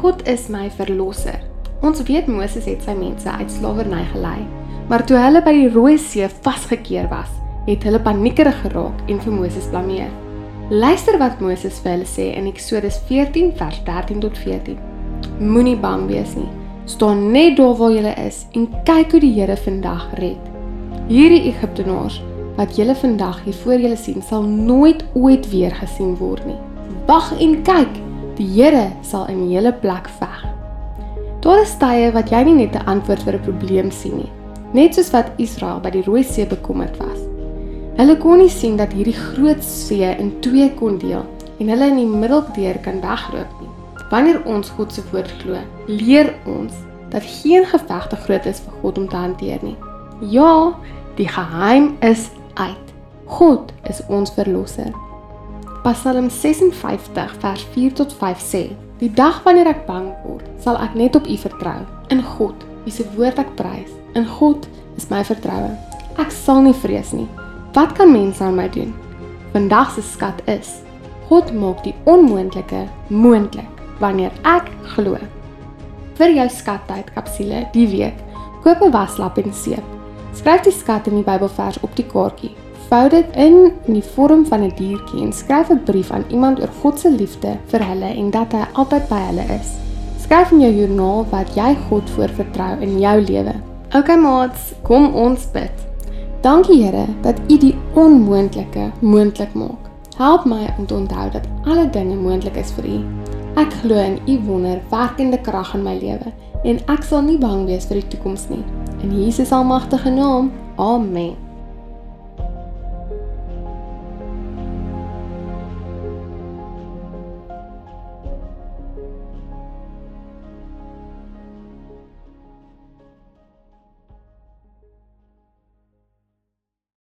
God is my verlosser. Ons weet Moses het sy mense uit slawerny gelei, maar toe hulle by die Rooi See vasgekeer was, het hulle paniekerig geraak en vir Moses blameer. Luister wat Moses vir hulle sê in Eksodus 14 vers 13 tot 14. Moenie bang wees nie. Staan net daar waar jy is en kyk hoe die Here vandag red. Hierdie Egiptenaars wat julle vandag hier voor julle sien, sal nooit ooit weer gesien word nie. Wag en kyk. Die Here sal in julle plek veg. Daar is tye wat jy nie net 'n antwoord vir 'n probleem sien nie, net soos wat Israel by die Rooi See bekommerd was. Hulle kon nie sien dat hierdie groot see in twee kon deel en hulle in die middeldeur kan wegloop nie. Wanneer ons God se woord glo, leer ons dat geen geveg te groot is vir God om te hanteer nie. Ja, die geheim is uit. God is ons verlosser. Psalm 56 vers 4 tot 5 sê: Die dag wanneer ek bang word, sal ek net op U vertrou, in God, wie se woord ek prys. In God is my vertroue. Ek sal nie vrees nie. Wat kan mense aan my doen? Vandag se skat is: God maak die onmoontlike moontlik wanneer ek glo. Vir jou skattyd kapsule die week, koop 'n waslap en seep. Skryf die skat in die Bybelvers op die kaartjie. Vou dit in in die vorm van 'n diertjie en skryf 'n brief aan iemand oor God se liefde vir hulle en dat hy altyd by hulle is. Skryf in jou joernaal wat jy God voor vertrou in jou lewe. OK maats, kom ons bid. Dankie Here dat U die onmoontlike moontlik maak. Help my om te onthou dat alle dinge moontlik is vir U. Ek glo in U wonderwerkende krag in my lewe en ek sal nie bang wees vir die toekoms nie. In Jesus almagtige naam. Amen.